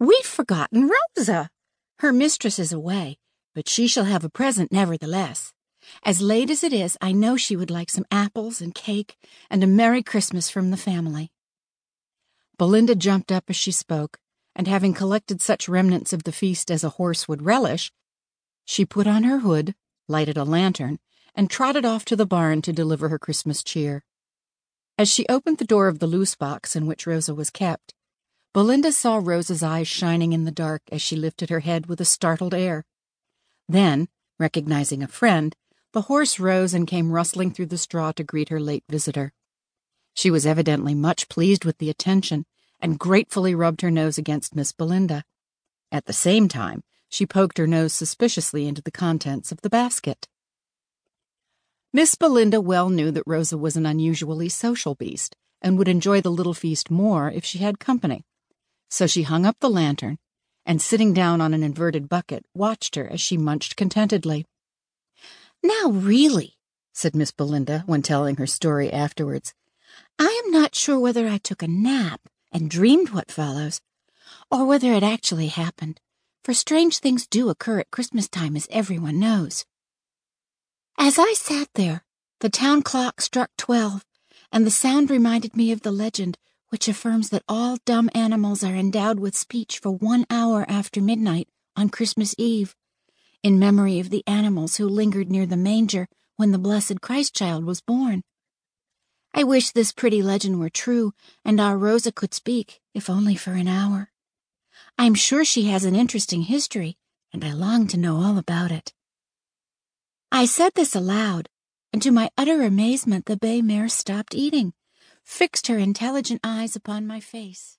We've forgotten Rosa. Her mistress is away, but she shall have a present nevertheless. As late as it is, I know she would like some apples and cake and a Merry Christmas from the family. Belinda jumped up as she spoke, and having collected such remnants of the feast as a horse would relish, she put on her hood, lighted a lantern, and trotted off to the barn to deliver her Christmas cheer. As she opened the door of the loose box in which Rosa was kept, Belinda saw Rosa's eyes shining in the dark as she lifted her head with a startled air. Then, recognizing a friend, the horse rose and came rustling through the straw to greet her late visitor. She was evidently much pleased with the attention and gratefully rubbed her nose against Miss Belinda. At the same time, she poked her nose suspiciously into the contents of the basket. Miss Belinda well knew that Rosa was an unusually social beast and would enjoy the little feast more if she had company. So she hung up the lantern and, sitting down on an inverted bucket, watched her as she munched contentedly. Now, really, said Miss Belinda when telling her story afterwards, I am not sure whether I took a nap and dreamed what follows, or whether it actually happened, for strange things do occur at Christmas time, as everyone knows. As I sat there, the town clock struck twelve, and the sound reminded me of the legend which affirms that all dumb animals are endowed with speech for one hour after midnight on Christmas Eve, in memory of the animals who lingered near the manger when the blessed Christ child was born. I wish this pretty legend were true, and our Rosa could speak, if only for an hour. I'm sure she has an interesting history, and I long to know all about it. I said this aloud, and to my utter amazement the bay mare stopped eating fixed her intelligent eyes upon my face.